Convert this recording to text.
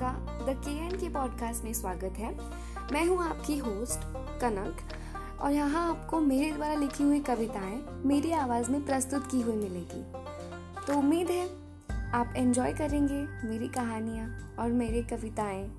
The के N के podcast में स्वागत है। मैं हूँ आपकी होस्ट कनक और यहाँ आपको मेरे द्वारा लिखी हुई कविताएँ मेरी आवाज़ में प्रस्तुत की हुई मिलेगी। तो उम्मीद है आप एंजॉय करेंगे मेरी कहानियाँ और मेरी कविताएँ।